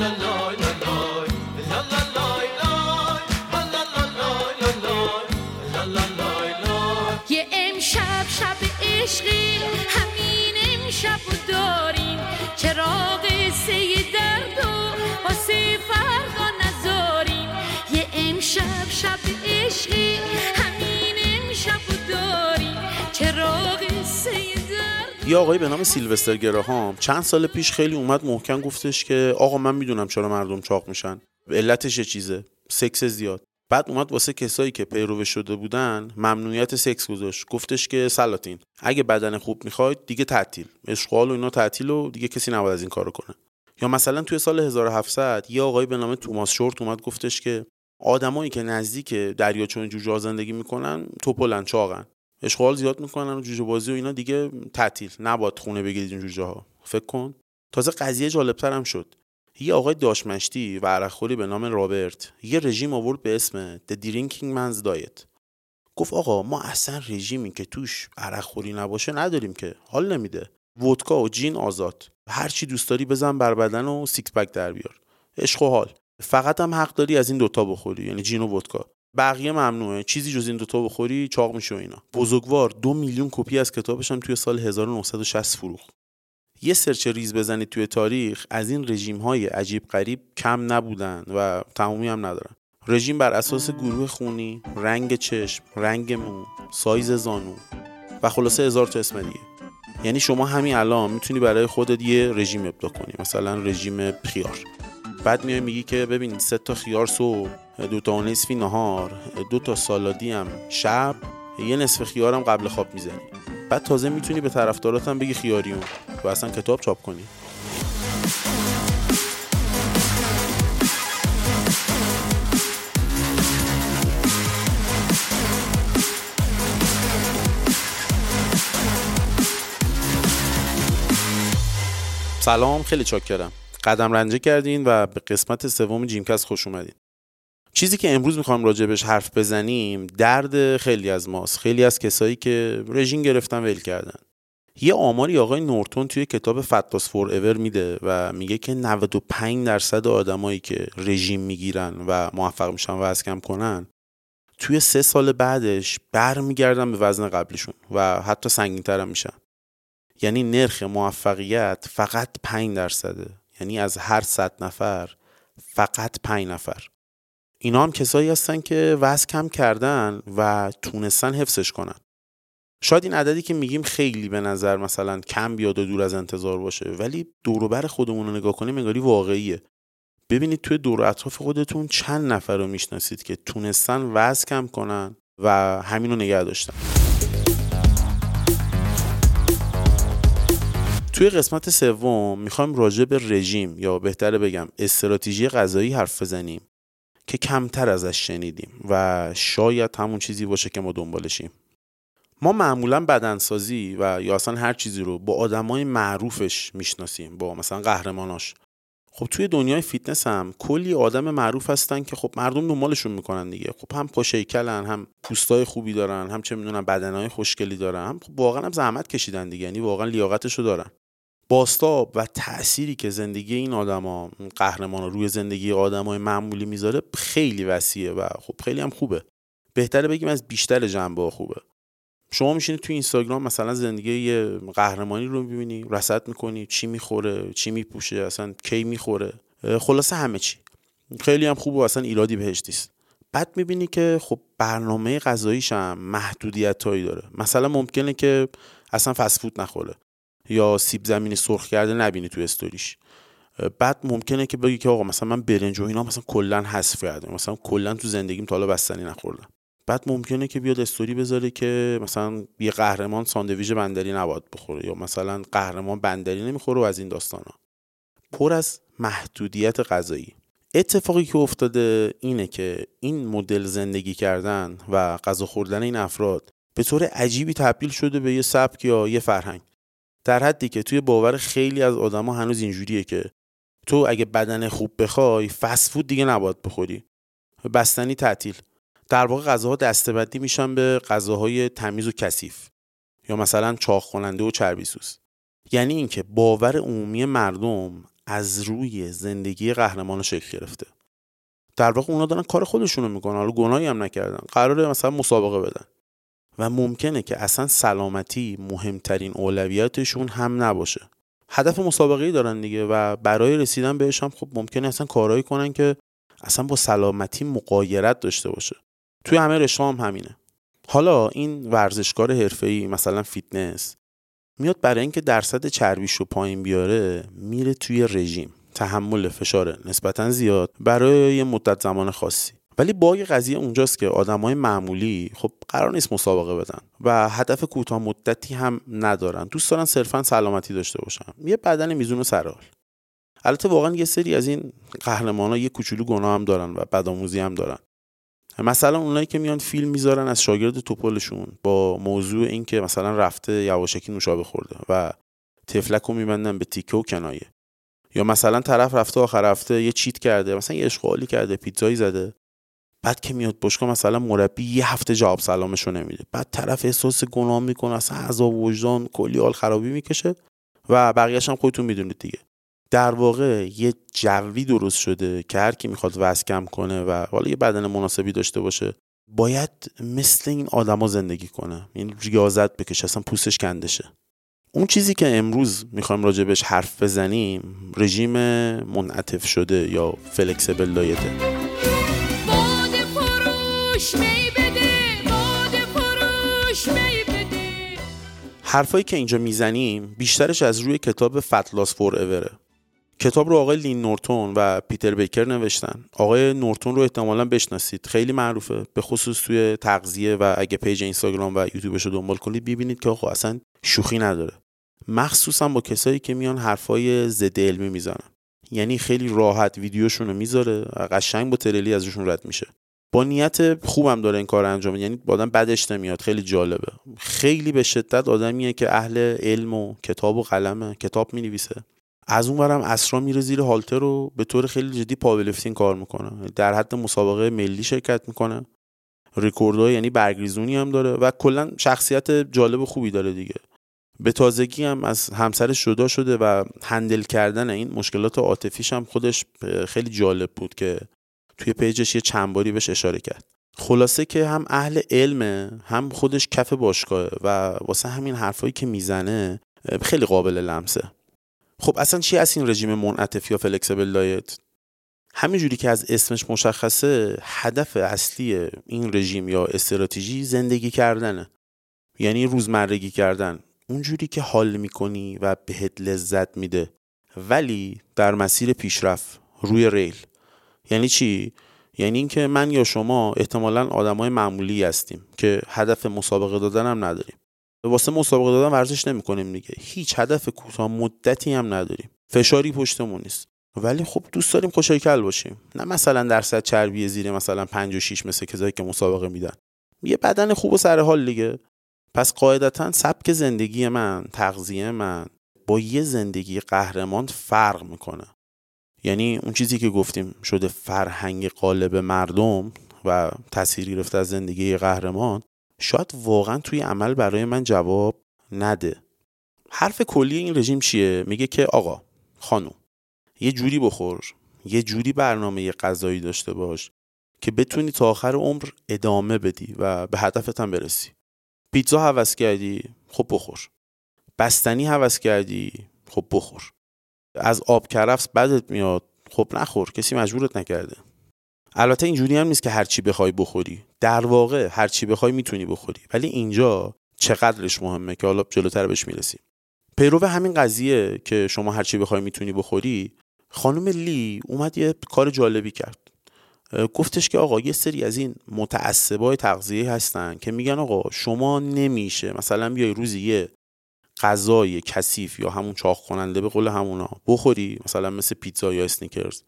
یه یه آقایی به نام سیلوستر گراهام چند سال پیش خیلی اومد محکم گفتش که آقا من می‌دونم چرا مردم چاق میشن. علتش چیزه. سکس زیاد. بعد اومد واسه کسایی که پیرو شده بودن ممنوعیت سکس گذاشت. گفتش که سلاطین اگه بدن خوب می‌خواید دیگه تعطیل. اشغال و اینا تعطیل و دیگه کسی نباید از این کارو کنه. یا مثلا توی سال 1700 یه آقایی به نام توماس شورت اومد گفتش که آدمایی که نزدیک دریاچه جوجه زندگی می‌کنن توپلن چاقن. آشغال زیاد می‌کنن و جوجه بازی و اینا دیگه تعطیل. نباید خونه بگیرید این جوجه ها فکر کن. تازه قضیه جالبتر هم شد. یه آقای داش‌مشتی و عرقخوری به نام رابرت یه رژیم آورد به اسم The Drinking Man's Diet. گفت آقا ما اصلا رژیمی که توش عرقخوری نباشه نداریم که. حال نمیده. ودکا و جین آزاد. هر چی دوست داری بزن بر بدن و six pack در بیار. عشق و حال. فقط هم حق داری از این دوتا بخوری یعنی جین و ودکا. بقیه ممنوعه. چیزی جز این دوتا بخوری چاق میشه و اینا. بزرگوار دو میلیون کپی از کتابش هم توی سال 1960 فروخت یه search ریز بزنید توی تاریخ از این رژیم های عجیب غریب کم نبودن و تمامی هم ندارن. رژیم بر اساس گروه خونی، رنگ چشم، رنگ مو، سایز زانو و خلاصه هزار تا اسم دیگه. یعنی شما همین الان می‌تونی برای خودت یه رژیم ابداع کنی. مثلا رژیم خیار. بعد میای میگی که ببین سه تا خیار صبح. دو تا نصفی نهار دو تا سالادی هم شب یه نصف خیارم قبل خواب می‌زنی. بعد تازه می‌تونی به طرفداراتم بگی خیاریون و اصلا کتاب چاپ کنی. سلام خیلی چاکرم. قدم رنجه کردین و به قسمت سوم جیمکس خوش اومدین. چیزی که امروز می‌خوام راجبش حرف بزنیم درد خیلی از ماست. خیلی از کسایی که رژیم گرفتن ول کردن. یه آماری آقای نورتون توی کتاب فتاس فور ایور میده و میگه که 95 درصد آدمایی که رژیم می‌گیرن و موفق میشن وزن کم کنن توی سه سال بعدش برمیگردن به وزن قبلشون و حتی سنگینتر هم میشن. یعنی نرخ موفقیت فقط 5 درصده. یعنی از هر صد نفر فقط 5 نفر. اینا هم کسایی هستن که وزن کم کردن و تونستن حفظش کنن. شاید این عددی که میگیم خیلی به نظر مثلا کم بیاد و دور از انتظار باشه ولی دوروبر خودمون رو نگاه کنیم انگاری واقعیه. ببینید توی دور اطراف خودتون چند نفر رو می‌شناسید که تونستن وزن کم کنن و همین رو نگه داشتن. توی قسمت سوم می‌خوایم راجع به رژیم یا بهتره بگم استراتژی غذایی حرف بزنیم. که کمتر ازش شنیدیم و شاید همون چیزی باشه که ما دنبالشیم. ما معمولا بدنسازی و یا اصلا هر چیزی رو با آدمای معروفش می‌شناسیم با مثلا قهرماناش. خب توی دنیای فیتنس هم کلی آدم معروف هستن که خب مردم دنبالشون می‌کنن دیگه. خب هم خوش‌هیکلن هم پوستای خوبی دارن هم چه می‌دونم بدنهای خوشگلی دارن خب واقعا هم زحمت کشیدن دیگه. یعنی واقعا لیاقتشو دارن. باستاب و تأثیری که زندگی این آدما قهرمان روی زندگی آدمای معمولی می‌ذاره خیلی وسیعه و خب خیلی هم خوبه. بهتره بگیم از بیشتر جنبه خوبه. شما میشینید تو اینستاگرام مثلا زندگی یه قهرمانی رو می‌بینی رصد می‌کنی چی می‌خوره چی میپوشه اصلا کی می‌خوره؟ خلاصه همه چی. خیلی هم خوبه و اصلا ایرادی بهش نیست. بعد می‌بینی که خب برنامه غذاییش هم محدودیت هایی داره. مثلا ممکنه که اصلا فسفود نخوره. یا سیب زمینی سرخ کرده نبینی تو استوریش. بعد ممکنه که بگی که آقا مثلا من برنج و اینا مثلا کلا حذف کردم. مثلا کلا تو زندگیم تا حالا بستنی نخوردم. بعد ممکنه که بیاد استوری بذاره که مثلا یه قهرمان ساندویژ بندری نباید بخوره یا مثلا قهرمان بندری نمی‌خوره و از این داستانا. پر از محدودیت غذایی. اتفاقی که افتاده اینه که این مدل زندگی کردن و غذا خوردن این افراد به طور عجیبی تبدیل شده به یه سبک یا یه فرهنگ. در حدی که توی باور خیلی از آدما هنوز اینجوریه که تو اگه بدن خوب بخوای فست دیگه نباید بخوری. بستنی تعطیل. در واقع غذاها دستبندی میشن به غذاهای تمیز و کثیف. یا مثلا چاق کننده و چربی سوز. یعنی اینکه باور عمومی مردم از روی زندگی قهرمان شکل گرفته. در واقع اونا دارن کار خودشونو می‌کنن. حالا گناهی هم نکردن. قراره مثلا مسابقه بدن. و ممکنه که اصلا سلامتی مهمترین اولویتشون هم نباشه. هدف مسابقه دارن دیگه و برای رسیدن بهش هم خب ممکنه اصلا کارهایی کنن که اصلا با سلامتی مقایرت داشته باشه. توی همه رشته هم همینه. حالا این ورزشکار حرفه‌ای مثلا فیتنس میاد برای اینکه درصد چربیش رو پایین بیاره میره توی رژیم. تحمل فشار نسبتا زیاد. برای یه مدت زمان خاصی. ولی باگ قضیه اونجاست که آدمای معمولی خب قرار نیست مسابقه بدن و هدف کوتاه مدتی هم ندارن. دوست دارن صرفا سلامتی داشته باشن. یه بدن میزون و سرحال البته واقعا یه سری از این قهرمانا یه کوچولو گناه هم دارن و بدآموزی هم دارن. مثلا اونایی که میان فیلم می‌ذارن از شاگرد توپلشون با موضوع اینکه مثلا رفته یواشکی نوشابه خورده و تفلک رو میبندن به تیکه و کنایه. یا مثلا طرف رفته آخر رفته یه چیت کرده مثلا یه اشغالی کرده پیتزایی زده. بعد که میاد باشگاه مثلا مربی یه هفته جواب سلامشو نمیده. بعد طرف احساس گناه می‌کنه اصلا عذاب وجدان کلی حال خرابی می‌کشه و بقیه‌اش هم خودتون می‌دونید دیگه. در واقع یه جوی درست شده که هر کی می‌خواد وزن کم کنه و حالا یه بدن مناسبی داشته باشه باید مثل این آدما زندگی کنه. این ریاضت بکشه اصلا پوستش کندشه. اون چیزی که امروز می‌خوایم راجع بهش حرف بزنیم رژیم منعطف شده یا flexible diet ه. حرفایی که اینجا می‌زنیم بیشترش از روی کتاب Fat Loss Forever ه کتاب رو آقای لین نورتون و پیتر بیکر نوشتن. آقای نورتون رو احتمالا بشناسید. خیلی معروفه. به خصوص توی تغذیه و اگه پیج اینستاگرام و یوتیوبش رو دنبال کنید ببینید که آقا اصلا شوخی نداره. مخصوصا با کسایی که میان حرفای ضد علمی می‌زنن. یعنی خیلی راحت ویدیوشون رو می‌ذاره قشنگ با ترلی ازشون رد میشه. با نیت خوبم داره این کار انجام یعنی با آدم بدش نمیاد. خیلی جالبه. خیلی به شدت آدمیه که اهل علم و کتاب و قلمه. کتاب می‌نویسه. از اون برم اسرا میره زیر هالتر رو به طور خیلی جدی پاولفتین کار می‌کنه. در حد مسابقه ملی شرکت می‌کنه. ریکوردها یعنی برگریزونی هم داره و کلا شخصیت جالب خوبی داره دیگه. به تازگی هم از همسرش جدا شده و handle کردن این مشکلات عاطفیش هم خودش خیلی جالب بود که توی پیجش یه چند باری بهش اشاره کرد. خلاصه که هم اهل علمه هم خودش کف باشگاهه و واسه همین حرفایی که می‌زنه خیلی قابل لمسه. خب اصلا چی هست این رژیم منعطف یا flexible diet همینجوری که از اسمش مشخصه هدف اصلی این رژیم یا استراتژی زندگی کردنه. یعنی روزمرگی کردن. اونجوری که حال می‌کنی و بهت لذت میده. ولی در مسیر پیشرفت روی ریل. یعنی چی؟ یعنی اینکه من یا شما احتمالا آدمای معمولی هستیم که هدف مسابقه دادن هم نداریم. واسه مسابقه دادن ورزش نمی‌کنیم دیگه. هیچ هدف کوتاه مدتی هم نداریم. فشاری پشتمون نیست. ولی خب دوست داریم خوشایکل باشیم. نه مثلا درصد چربی زیر مثلا 5 و 6 مثل کسایی که مسابقه میدن. یه بدن خوب و سر حال دیگه. پس قاعدتا سبک زندگی من تغذیه من با یه زندگی قهرمان فرق می‌کنه. یعنی اون چیزی که گفتیم شده فرهنگ قالب مردم و تاثیر گرفته از زندگی قهرمان شاید واقعا توی عمل برای من جواب نده. حرف کلی این رژیم چیه؟ میگه که آقا خانم یه جوری بخور یه جوری برنامه غذایی داشته باش که بتونی تا آخر عمر ادامه بدی و به هدفت هم برسی. پیتزا هوس کردی خب بخور. بستنی هوس کردی خب بخور. از آب کرفس بدت میاد. خب نخور کسی مجبورت نکرده. البته اینجوری هم نیست که هرچی بخوای بخوری. در واقع هرچی بخوای می‌تونی بخوری. ولی اینجا چقدرش مهمه که حالا جلوتر بهش می‌رسیم. پیرو همین قضیه که شما هرچی بخوای می‌تونی بخوری. خانم لی اومد یه کار جالبی کرد. گفتش که آقا یه سری از این متعصبای تغذیه هستن که میگن آقا شما نمیشه. مثلا بیای روزی یه غذای کثیف یا همون چاق کننده به قول همونا بخوری مثلا مثل پیتزا یا اسنیکرز.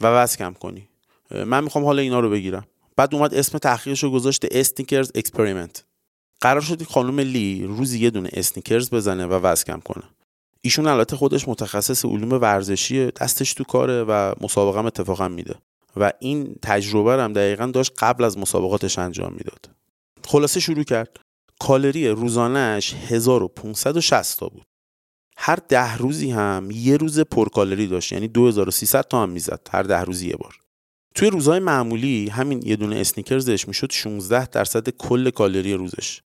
و وزن کم کنی. من می‌خوام حالا اینا رو بگیرم. بعد اومد اسم تحقیقش رو گذاشته Snickers Experiment. قرار شد خانم لی روزی یه دونه اسنیکرز بزنه و وزن کم کنه. ایشون البته خودش متخصص علوم ورزشی دستش تو کاره و مسابقه هم اتفاقا میده. و این تجربه هم دقیقا داشت قبل از مسابقاتش انجام می‌داد. خلاصه شروع کرد. کالری روزانهش 1560 تا بود. هر ده روزی هم یه روز پرکالری داشت یعنی 2300 تا هم می‌زد هر ده روزی یه بار. توی روزهای معمولی همین یه دونه اسنیکرزش می‌شد 16 درصد کل کالری روزش.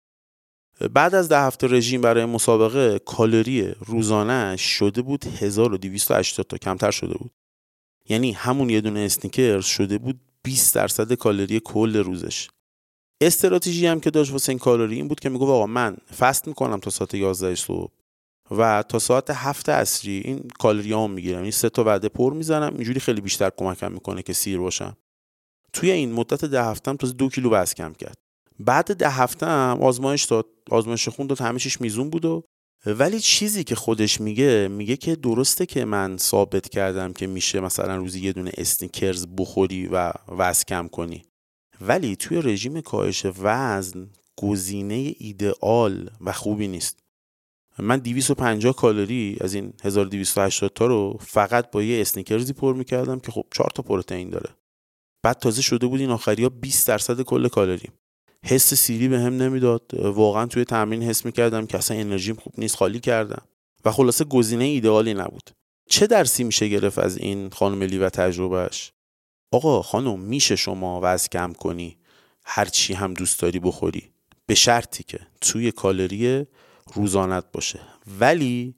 بعد از ده هفته رژیم برای مسابقه کالری روزانه شده بود 1280 تا کمتر شده بود. یعنی همون یه دونه اسنیکرز شده بود 20 درصد کالری کل روزش. استراتژی هم که داشت این کالری این بود که میگه آقا من فست می‌کنم تا ساعت 11 صبح و تا ساعت هفت عصری این کالری هم می‌گیرم. این سه تا وعده پر می‌زنم. اینجوری خیلی بیشتر کمکم می‌کنه که سیر باشم. توی این مدت ده هفته هم تا دو کیلو وزن کم کرد. بعد ده هفته هم آزمایش داد. آزمایش خون داد. همه چیش میزون بود و ولی چیزی که خودش میگه میگه که درسته که من ثابت کردم که میشه مثلا روزی یه دونه استیکرز بخوری و وزن کم کنی. ولی توی رژیم کاهش وزن گزینه ایدئال و خوبی نیست. من 250 کالری از این 1280 تا رو فقط با یه اسنیکرزی پر می‌کردم که خب 4 تا پروتئین داره. بعد تازه شده بود این آخری ها 20 درصد کل کالری. حس سیری به هم نمی‌داد. واقعا توی تمرین حس می‌کردم که اصلا انرژیم خوب نیست خالی کردم. و خلاصه گزینه ایدئالی نبود. چه درسی میشه گرفت از این خانم لی و تجربهش آقا خانم میشه شما وزن کم کنی؟ هر چی هم دوست داری بخوری. به شرطی که توی کالری روزانت باشه. ولی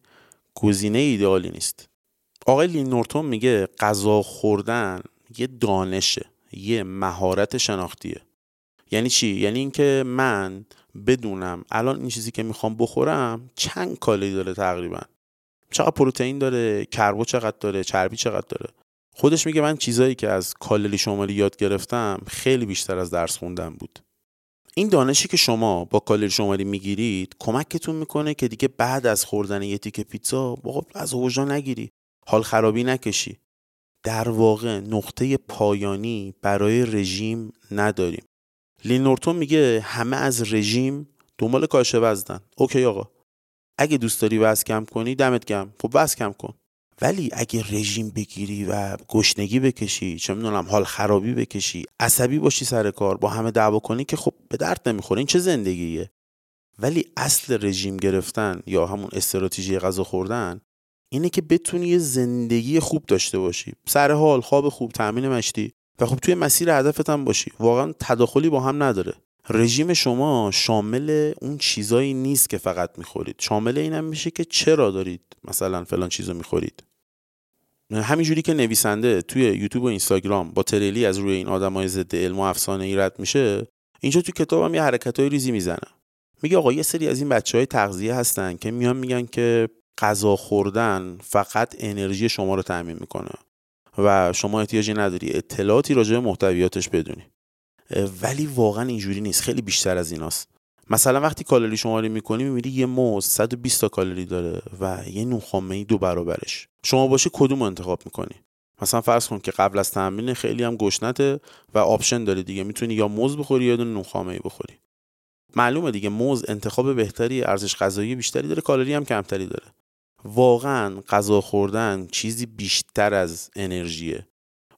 گزینه ایدئالی نیست. آقای لین نورتون میگه غذا خوردن یه دانشه یه مهارت شناختیه. یعنی چی؟ یعنی اینکه من بدونم الان این چیزی که می‌خوام بخورم چند کالری داره تقریبا؟ چقدر پروتئین داره؟ کربو چقدر داره؟ چربی چقدر داره؟ خودش میگه من چیزایی که از کالری شماری یاد گرفتم خیلی بیشتر از درس خوندن بود. این دانشی که شما با کالری شماری می‌گیرید کمکتون می‌کنه که دیگه بعد از خوردن یه تیک پیتزا از وجدان نگیری. حال خرابی نکشی. در واقع نقطه پایانی برای رژیم نداریم. لینورتون میگه همه از رژیم دنبال کاهش وزنن. اوکی آقا. اگه دوست داری وزن کم کنی دمت گم خب وزن کم کن. ولی اگه رژیم بگیری و گشنگی بکشی چه می‌دونم حال خرابی بکشی عصبی باشی سر کار با همه دعوا کنی که خب به درد نمی‌خوره این چه زندگیه؟ ولی اصل رژیم گرفتن یا همون استراتژی غذا خوردن اینه که بتونی یه زندگی خوب داشته باشی. سر حال خواب خوب تامین مشتی. و خب توی مسیر هدفت هم باشی. واقعا تداخلی با هم نداره. رژیم شما شامل اون چیزایی نیست که فقط می‌خورید. شامل اینم میشه که چرا دارید مثلا فلان چیزو می‌خورید. همینجوری که نویسنده توی یوتیوب و اینستاگرام با تریلی از روی این آدمای ضد علم و افسانه ای رد میشه اینجا توی کتابم یه حرکت های ریزی می‌زنه. میگه آقا یه سری از این بچه های تغذیه هستن که میان میگن که غذا خوردن فقط انرژی شما رو تعمین می‌کنه و شما احتیاجی نداری اطلاعاتی راجع به محتویاتش بدونی. ولی واقعا اینجوری نیست. خیلی بیشتر از ایناست. مثلا وقتی کالری شماری می‌کنی می‌بینی یه موز 120 تا کالری داره و یه نونخامه ای دو برابرش. شما باشه کدوم رو انتخاب می‌کنی؟ مثلا فرض کن که قبل از تمرین خیلی هم گشنته و option داره دیگه. می‌تونی یا موز بخوری یا نون خامه‌ای بخوری. معلومه دیگه موز انتخاب بهتری ارزش غذایی بیشتری داره کالری هم کمتری داره. واقعا غذا خوردن چیزی بیشتر از انرژیه.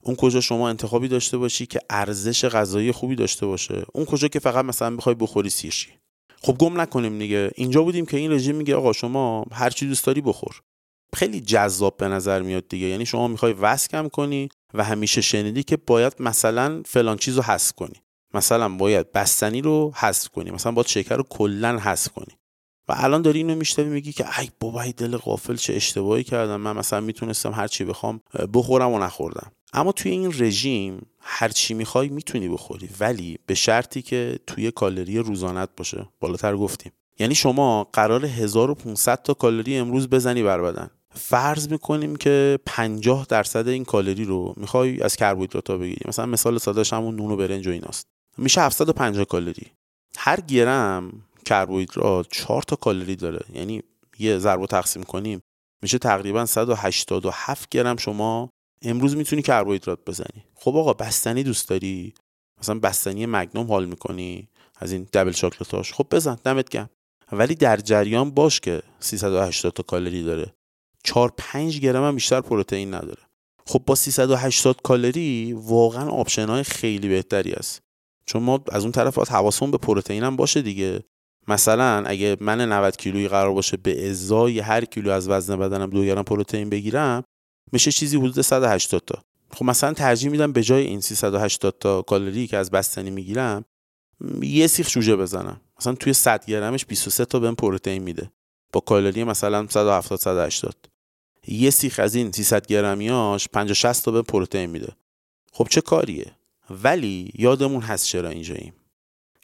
اون کجا شما انتخابی داشته باشی که ارزش غذایی خوبی داشته باشه. اون کجا که فقط مثلا بخوای بخوری سیر شی خب گم نکنیم دیگه. اینجا بودیم که این رژیم میگه آقا شما هر چی دوست داری بخور. خیلی جذاب به نظر میاد دیگه. یعنی شما می‌خوای وزن کم کنی و همیشه شنیدی که باید مثلا فلان چیز رو حذف کنی. مثلا باید بستنی رو حذف کنی. مثلا باید شکر رو کلا حذف کنی. و الان داری اینو میشنوی میگی که ای بابا ای دل غافل چه اشتباهی کردم. من مثلا می‌تونستم هر چی بخوام بخورم و نخوردم. اما توی این رژیم هر چی می‌خوای می‌تونی بخوری ولی به شرطی که توی کالری روزانت باشه. بالاتر گفتیم. یعنی شما قرار 1500 تا کالری امروز بزنی بر بدن. فرض می‌کنیم که 50 درصد این کالری رو می‌خوای از کربوهیدرات بگیری. مثلا مثال سادهش همون نون و برنج و ایناست. میشه 750 کالری. هر گرم کربوهیدرات 4 تا کالری داره. یعنی یه ضرب تقسیم کنیم میشه تقریبا 187 گرم شما امروز می‌تونی کربوهیدرات بزنی. خب آقا بستنی دوست داری؟ مثلا بستنی مگنوم حال می‌کنی از این دبل شاکلاتاش خب بزن دمت گرم. ولی در جریان باش که 380 تا کالری داره. 4 5 گرم هم بیشتر پروتئین نداره. خب با 380 کالری واقعا option های خیلی بهتری هست چون ما از اون طرف باید حواسمون به پروتئین هم باشه دیگه. مثلا اگه من 90 کیلویی قرار باشه به ازای هر کیلو از وزن بدنم دو گرم پروتئین بگیرم میشه چیزی حدود 180 تا. خب مثلا ترجیح میدم به جای این 380 تا کالری که از بستنی می‌گیرم یه سیخ جوجه بزنم. مثلا توی 100 گرمش 23 تا بهم پروتئین میده. با کالری مثلا 170 180 یه سیخ از این 300 گرمیاش 50 60 تا بهم پروتئین میده. خب چه کاریه؟ ولی یادمون هست چرا اینجاییم.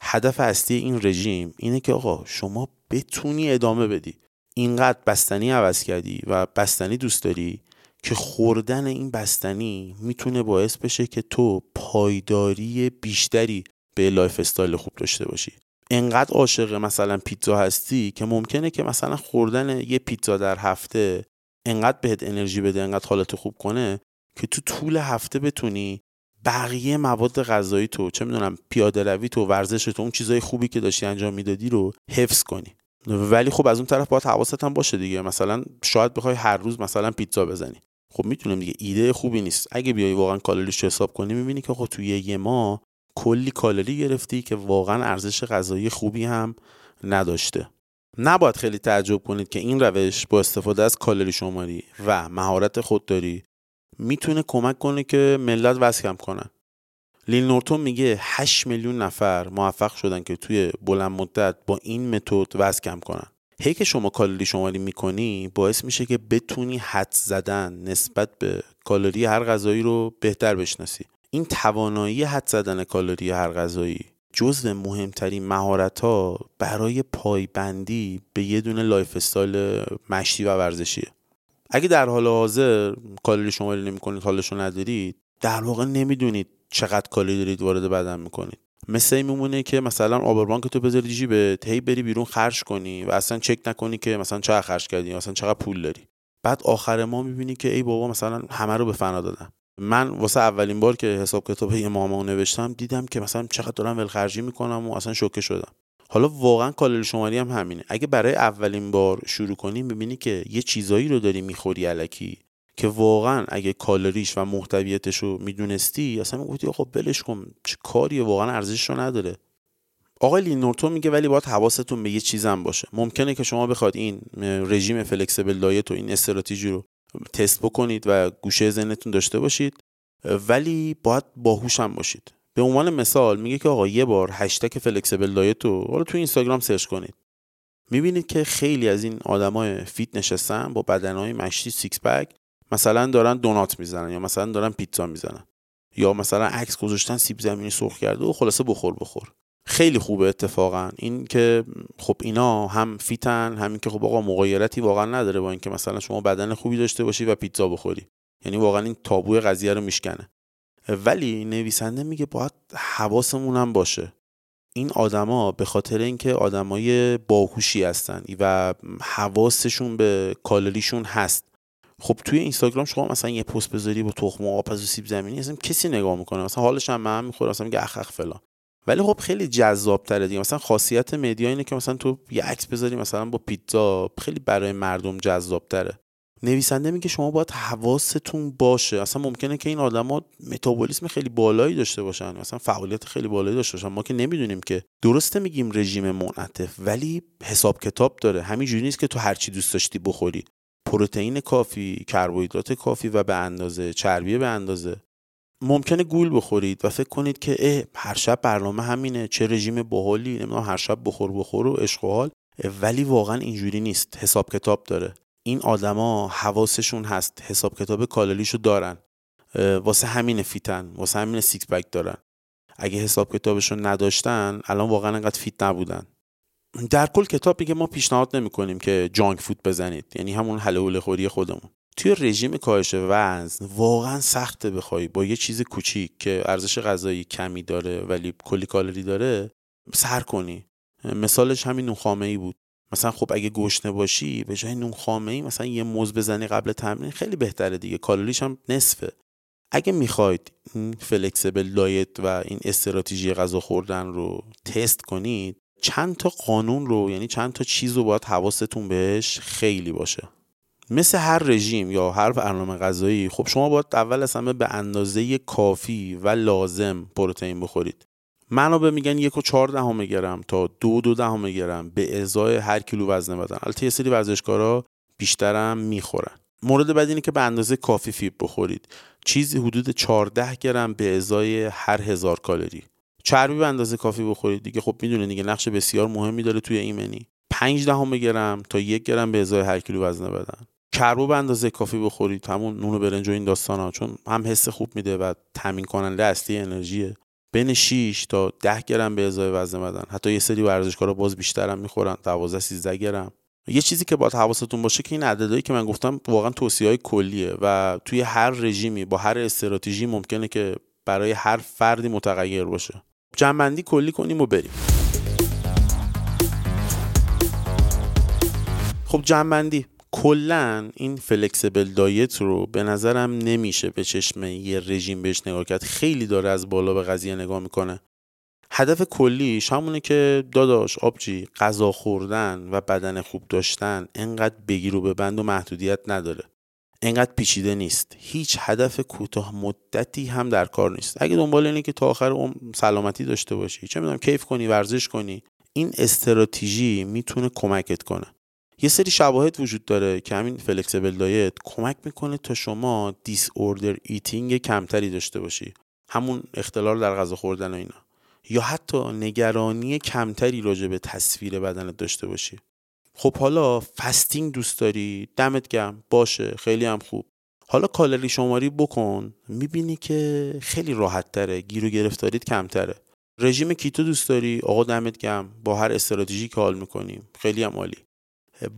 هدف اصلی این رژیم اینه که آقا شما بتونی ادامه بدی. اینقدر بستنی عوض کردی و بستنی دوست داری که خوردن این بستنی می‌تونه باعث بشه که تو پایداری بیشتری به lifestyle خوب داشته باشی. انقدر عاشق مثلا پیتزا هستی که ممکنه که مثلا خوردن یه پیتزا در هفته انقدر بهت انرژی بده انقدر حالت خوب کنه که تو طول هفته بتونی بقیه مواد غذایی تو چه می‌دونم پیاده روی تو ورزش تو اون چیزای خوبی که داشتی انجام می‌دادی رو حفظ کنی. ولی خب از اون طرف باید حواست هم باشه دیگه. مثلا شاید بخوای هر روز مثلا پیتزا بزنی. خب می‌تونم دیگه. ایده خوبی نیست. اگه بیای واقعا کالریش حساب کنی می‌بینی که خب توی یه ماه کلی کالری گرفتی که واقعا ارزش غذایی خوبی هم نداشته. نباید خیلی تعجب کنید که این روش با استفاده از کالری شماری و مهارت خودداری می‌تونه کمک کنه که ملت وزن کم کنن لین نورتون میگه 8 میلیون نفر موفق شدن که توی بلند مدت با این متد وزن کم کنن. هی که شما کالری شماری می‌کنی باعث میشه که بتونی حد زدن نسبت به کالری هر غذایی رو بهتر بشناسی. این توانایی حد زدن کالری هر غذایی جزو مهمترین مهارت ها برای پایبندی به یه دونه lifestyle مشتی و ورزشیه. اگه در حال حاضر کالری شماری نمی‌کنید حالشو ندارید در واقع نمی‌دونید چقدر کالری دارید وارد بدن می‌کنید. مثل این میمونه که مثلا عابربانکتو بذاری جیبت هی بری بیرون خرج کنی و اصلا چک نکنی که مثلا چقدر خرج کردی مثلا چقدر پول داری. بعد آخر ماه می‌بینی که ای بابا مثلا همه رو به فنا دادم من واسه اولین بار که حساب کتاب یه ماهمو نوشتم دیدم که مثلا چقدر دارم ولخرجی می‌کنم و اصلا شوکه شدم. حالا واقعا کالری شماری هم همینه. اگه برای اولین بار شروع کنی می‌بینی که یه چیزایی رو داری می‌خوری الکی که واقعا اگه کالریش و محتویاتش رو می‌دونستی اصلا می‌گفتی خب ولش کن چه کاریه؟ واقعا ارزش رو نداره. آقای لین نورتون میگه ولی باید حواستون به یه چیزم باشه. ممکنه که شما بخواد این رژیم flexible diet و این استراتژی رو تست بکنید و گوشه ذهنتون داشته باشید ولی باید باهوش هم باشید. به عنوان مثال میگه که آقا یه بار هشتگ flexible diet رو حالا تو اینستاگرام search کنید. می‌بینید که خیلی از این آدمای fit نشستن با بدنهای مشتی six pack مثلا دارن دونات می‌زنن یا مثلا دارن پیتزا می‌زنن یا مثلا عکس گذاشتن سیب زمینی سرخ کرده و خلاصه بخور بخور. خیلی خوبه اتفاقا. این که خب اینا هم fit ن همین که خب آقا مغایرتی واقعا نداره با اینکه مثلا شما بدن خوبی داشته باشی و پیتزا بخوری. یعنی واقعا این تابوی قضیه رو میشکنه. ولی نویسنده میگه باید حواسمون هم باشه. این آدما به خاطر اینکه آدمای باهوشی هستن و حواسشون به کالریشون هست. خب توی اینستاگرام شما مثلا یه پست بذاری با تخم و آب و سیب زمینی اصلا کسی نگاه می‌کنه. مثلا حالش هم من می‌خوره مثلا میگه اخ اخ فلان. ولی خب خیلی جذاب تره دیگه. مثلا خاصیت مدیا اینه که مثلا تو یه عکس بذاری مثلا با پیتزا خیلی برای مردم جذاب تره نویسنده میگه شما باید حواستون باشه. اصلا ممکنه که این آدما متابولیسم خیلی بالایی داشته باشن. مثلا فعالیت خیلی بالایی داشته باشن. ما که نمی‌دونیم که درسته میگیم رژیم منعطف ولی حساب کتاب داره. همینجوری نیست که تو هرچی دوست داشتی بخوری. پروتئین کافی کربوهیدرات کافی و به اندازه چربی به اندازه. ممکنه گول بخورید و فکر کنید که اه هر شب برنامه همینه. چه رژیم باحالی نمی‌دونم هر شب بخور بخور و حال. ولی واقعا اینجوری نیست. حساب کتاب داره. این آدما حواسشون هست حساب کتاب کالریشو دارن. واسه همین fit ن واسه همین six pack دارن. اگه حساب کتابشون نداشتن الان واقعا انقدر fit نبودن. در کل کتاب میگه ما پیشنهاد نمی‌کنیم که junk food بزنید. یعنی همون حله خوری خودمون. توی رژیم کاهش وزن واقعا سخته بخوای با یه چیز کوچیک که ارزش غذایی کمی داره ولی کلی کالری داره سر کنی. مثالش همین نون ای بود. مثلا خب اگه گشنه باشی به جای نون خامه ای مثلا یه موز بزنی قبل تمرین خیلی بهتره دیگه. کالریش هم نصفه. اگه می‌خواید این فلکسیبل دایت و این استراتژی غذا خوردن رو تست کنید چند تا قانون رو یعنی چند تا چیز رو باید حواستون بهش خیلی باشه. مثل هر رژیم یا هر برنامه غذایی خب شما باید اول همه به اندازه کافی و لازم پروتئین بخورید. منابع میگن یک و چهار دهم گرم تا دو دو دهم گرم به ازای هر کیلو وزن بدن. البته یه سری ورزشکارا بیشترم می‌خورن. مورد بعد اینه که به اندازه کافی فیبر بخورید. چیزی حدود 14 گرم به ازای هر هزار کالری. چربی به اندازه کافی بخورید. دیگه خب می‌دونه دیگه نقش بسیار مهمی داره توی ایمنی. 5 دهم گرم تا یک گرم به ازای هر کیلو وزن بدن. carb و به اندازه کافی بخورید. همون نون و برنج و این داستان ها چون هم حس خوب میده و تامین کننده اصلی انرژیه. بین 6 تا 10 گرم به ازای وزن بدن. حتی یه سری ورزشکارا باز بیشتر هم می‌خورن. 12 13 گرم. یه چیزی که باید حواستون باشه که این عددهایی که من گفتم واقعا توصیه های کلیه و توی هر رژیمی با هر استراتژی ممکنه که برای هر فردی متغیر باشه. جنبندی کلی کنیم و بریم. خب جنبندی کلا این فلکسیبل دایت رو به نظرم نمیشه به چشم یه رژیم بهش نگاه کرد. خیلی داره از بالا به قضیه نگاه می‌کنه. هدف کلیش همونه که داداش آبجی غذا خوردن و بدن خوب داشتن انقدر بگیر و ببند و محدودیت نداره. انقدر پیچیده نیست. هیچ هدف کوتاه مدتی هم در کار نیست. اگه دنبال اینه که تا آخر عمر سلامتی داشته باشی چه می‌دونم کیف کنی ورزش کنی این استراتژی می‌تونه کمکت کنه. یه سری شواهد وجود داره که همین flexible diet کمک می‌کنه تا شما disorder eating کمتری داشته باشی. همون اختلال در غذا خوردن و اینا. یا حتی نگرانی کمتری راجع به تصویر بدنت داشته باشی. خب حالا fasting دوست داری؟ دمت گم باشه. خیلی هم خوب. حالا کالری شماری بکن. می‌بینی که خیلی راحت تره گیر و گرفتاریت کمتره. رژیم keto دوست داری؟ آقا دمت گم با هر استراتژی که حال می‌کنیم خیلی هم عالی.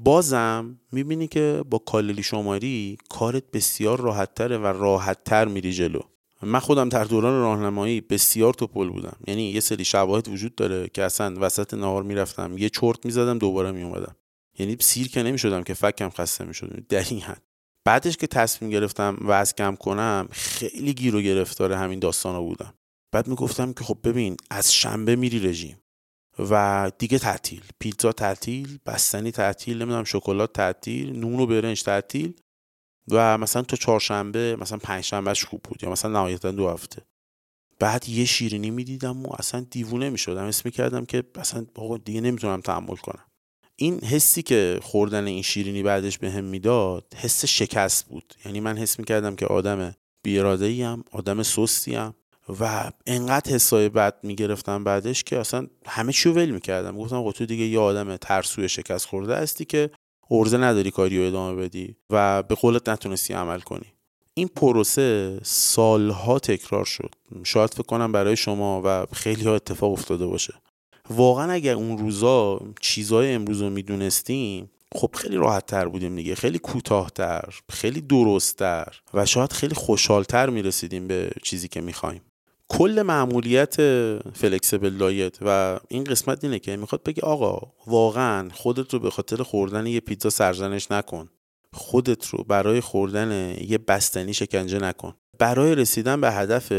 بازم می‌بینی که با کالری شماری کارت بسیار راحتتره و راحتتر میری جلو. من خودم در دوران راهنمایی بسیار توپل بودم. یعنی یه سری شواهد وجود داره که اصلا وسط نهار می‌رفتم یه چرت می‌زدم دوباره میومدم یعنی سیر که نمی‌شدم که فکم خسته می‌شد در این حد. بعدش که تصمیم گرفتم وزن کم کنم خیلی گیر و گرفتار همین داستانا بودم. بعد می‌گفتم که خب ببین از شنبه میری رژیم. و دیگه تعطیل. پیتزا تعطیل بستنی تعطیل نمی‌دونم شکلات تعطیل نون و برنج تعطیل و مثلا تا چهارشنبه مثلا پنجشنبهش خوب بود یا مثلا نهایتا دو هفته. بعد یه شیرینی می‌دیدم و اصلا دیوونه می‌شدم. اسم می‌کردم که اصلا دیگه نمی‌تونم تحمل کنم. این حسی که خوردن این شیرینی بعدش بهم به می‌داد حس شکست بود. یعنی من حس می‌کردم که آدم بیاراده آدم سستی ام و انقدر حسای بد می‌گرفتم بعدش که اصلا همه چیو ول می‌کردم. گفتم آقا تو دیگه یه آدم ترسوی شکست خورده هستی که ارزه نداری کاری رو ادامه بدی و به قولت نتونستی عمل کنی. این پروسه سالها تکرار شد. شاید فکر کنم برای شما و خیلی ها اتفاق افتاده باشه. واقعا اگر اون روزا چیزای امروز رو می‌دونستیم خب خیلی راحت تر بودیم دیگه. خیلی کوتاهتر خیلی درستتر و شاید خیلی خوشحالتر می‌رسیدیم به چیزی که می‌خوایم. کل معمولیت فلکسیبل دایت و این قسمت اینه که می‌خواد بگه آقا واقعا خودت رو به خاطر خوردن یه پیتزا سرزنش نکن. خودت رو برای خوردن یه بستنی شکنجه نکن. برای رسیدن به هدف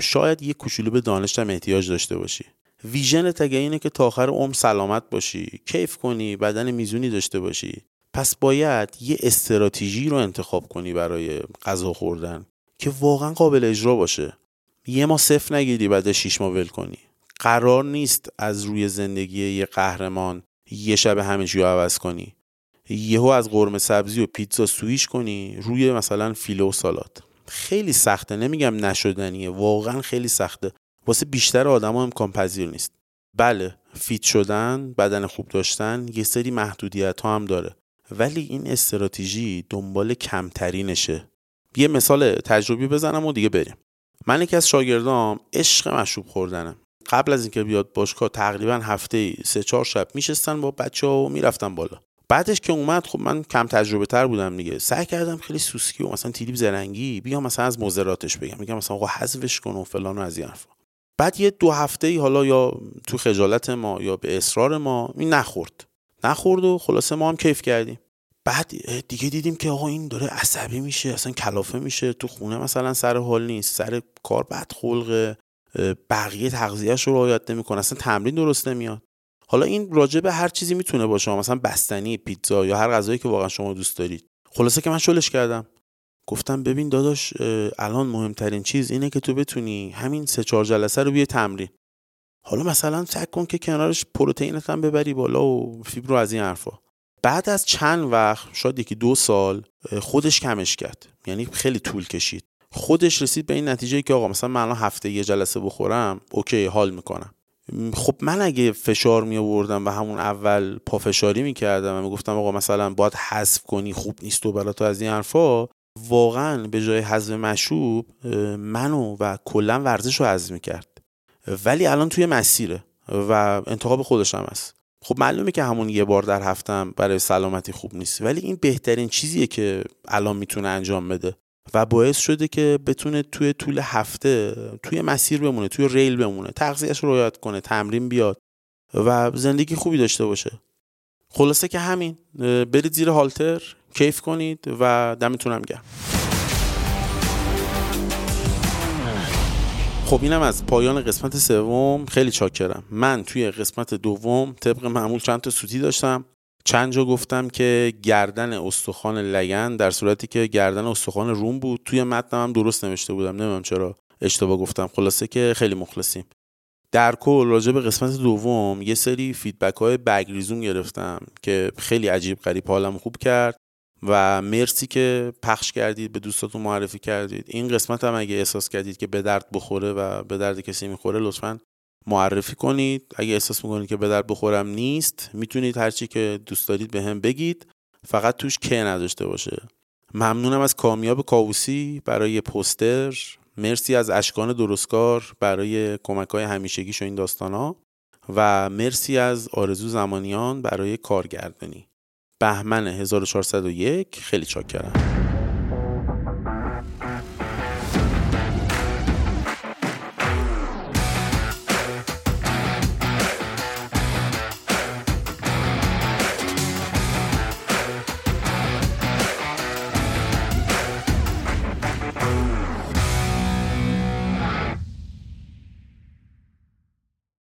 شاید یه کوچولو به دانش هم احتیاج داشته باشی. ویژن اگه اینه که تا آخر عمر سلامت باشی کیف کنی بدن میزونی داشته باشی. پس باید یه استراتژی رو انتخاب کنی برای غذا خوردن که واقعا قابل اجرا باشه. یه ما صفر نگیری بعد شیش ماه ول کنی. قرار نیست از روی زندگی یه قهرمان یه شب همه چی عوض کنی. یهو از قرمه سبزی و پیتزا سویش کنی روی مثلا فیلو و سالات خیلی سخته. نمیگم نشدنیه. واقعا خیلی سخته. واسه بیشتر آدما امکان پذیر نیست. بله فیت شدن بدن خوب داشتن یه سری محدودیت ها هم داره. ولی این استراتژی دنبال کمترینشه. یه مثال تجربی بزنم و دیگه بریم. من یکی از شاگردام عشق مشروب خوردنم قبل از اینکه بیاد باشگاه تقریبا هفته سه چهار شب میشستن با بچه ها و می‌رفتن بالا. بعدش که اومد خب من کم تجربه تر بودم دیگه. سعی کردم خیلی سوسکی و مثلا تیلیب زرنگی بیام مثلا از مزراتش بگم. میگم مثلا آقا حذفش کن و فلان و از این حرفا. بعد یه دو هفته ای حالا یا تو خجالت ما یا به اصرار ما این نخورد. نخورد و خلاصه ما هم کیف کردیم. بعد دیگه دیدیم که آقا این داره عصبی میشه اصلا کلافه میشه تو خونه مثلا سر حال نیست سر کار بد خلقه بقیه تغذیهش رو رعایت نمی‌کنه اصلا تمرین درست نمیاد. حالا این راجع به هر چیزی می‌تونه باشه مثلا بستنی پیتزا یا هر غذایی که واقعا شما دوست دارید. خلاصه که من شلش کردم. گفتم ببین داداش الان مهمترین چیز اینه که تو بتونی همین سه چهار جلسه رو بیه تمرین. حالا مثلا سعی کن که کنارش پروتئینت هم ببری بالا و فیبر از این حرفا. بعد از چند وقت شاید یکی دو سال خودش کمش کرد. یعنی خیلی طول کشید. خودش رسید به این نتیجه که آقا مثلا من الان هفته یه جلسه بخورم اوکی حال می‌کنم. خب من اگه فشار می آوردم و همون اول پافشاری می‌کردم و می‌گفتم آقا مثلا باید حذف کنی خوب نیست و برا تو از این حرفا واقعا به جای حذف مشروب منو و کلا ورزش رو حذف می‌کرد. ولی الان توی مسیره و انتخاب خودش هم هست. خب معلومه که همون یه بار در هفتم برای سلامتی خوب نیست ولی این بهترین چیزیه که الان می‌تونه انجام بده. و باعث شده که بتونه توی طول هفته توی مسیر بمونه توی ریل بمونه تغذیهش رو رعایت کنه تمرین بیاد و زندگی خوبی داشته باشه. خلاصه که همین برید زیر هالتر کیف کنید و دمتونم گرم. خب اینم از پایان قسمت سوم. خیلی چاکرم. من توی قسمت دوم طبق معمول چند تا سوتی داشتم. چند جا گفتم که گردن استخوان لگن در صورتی که گردن استخوان روم بود. توی متنم هم درست نوشته بودم. نمی‌دونم چرا اشتباه گفتم. خلاصه که خیلی مخلصیم. در کل راجع به قسمت دوم یه سری فیدبک های بگریزون گرفتم که خیلی عجیب غریب. حالم خوب کرد. و مرسی که پخش کردید به دوستاتون معرفی کردید. این قسمت هم اگه احساس کردید که به درد بخوره و به درد کسی می‌خوره لطفا معرفی کنید. اگه احساس می‌کنید که به درد بخورم نیست می‌تونید هرچی که دوست دارید به هم بگید. فقط توش که نداشته باشه. ممنونم از کامیاب کاووسی برای پوستر. مرسی از اشکان درستکار برای کمک های همیشگیش و این داستان ها و مرسی از آرزو زمانیان برای کارگردانی. بهمن 1401 خیلی چاکرم.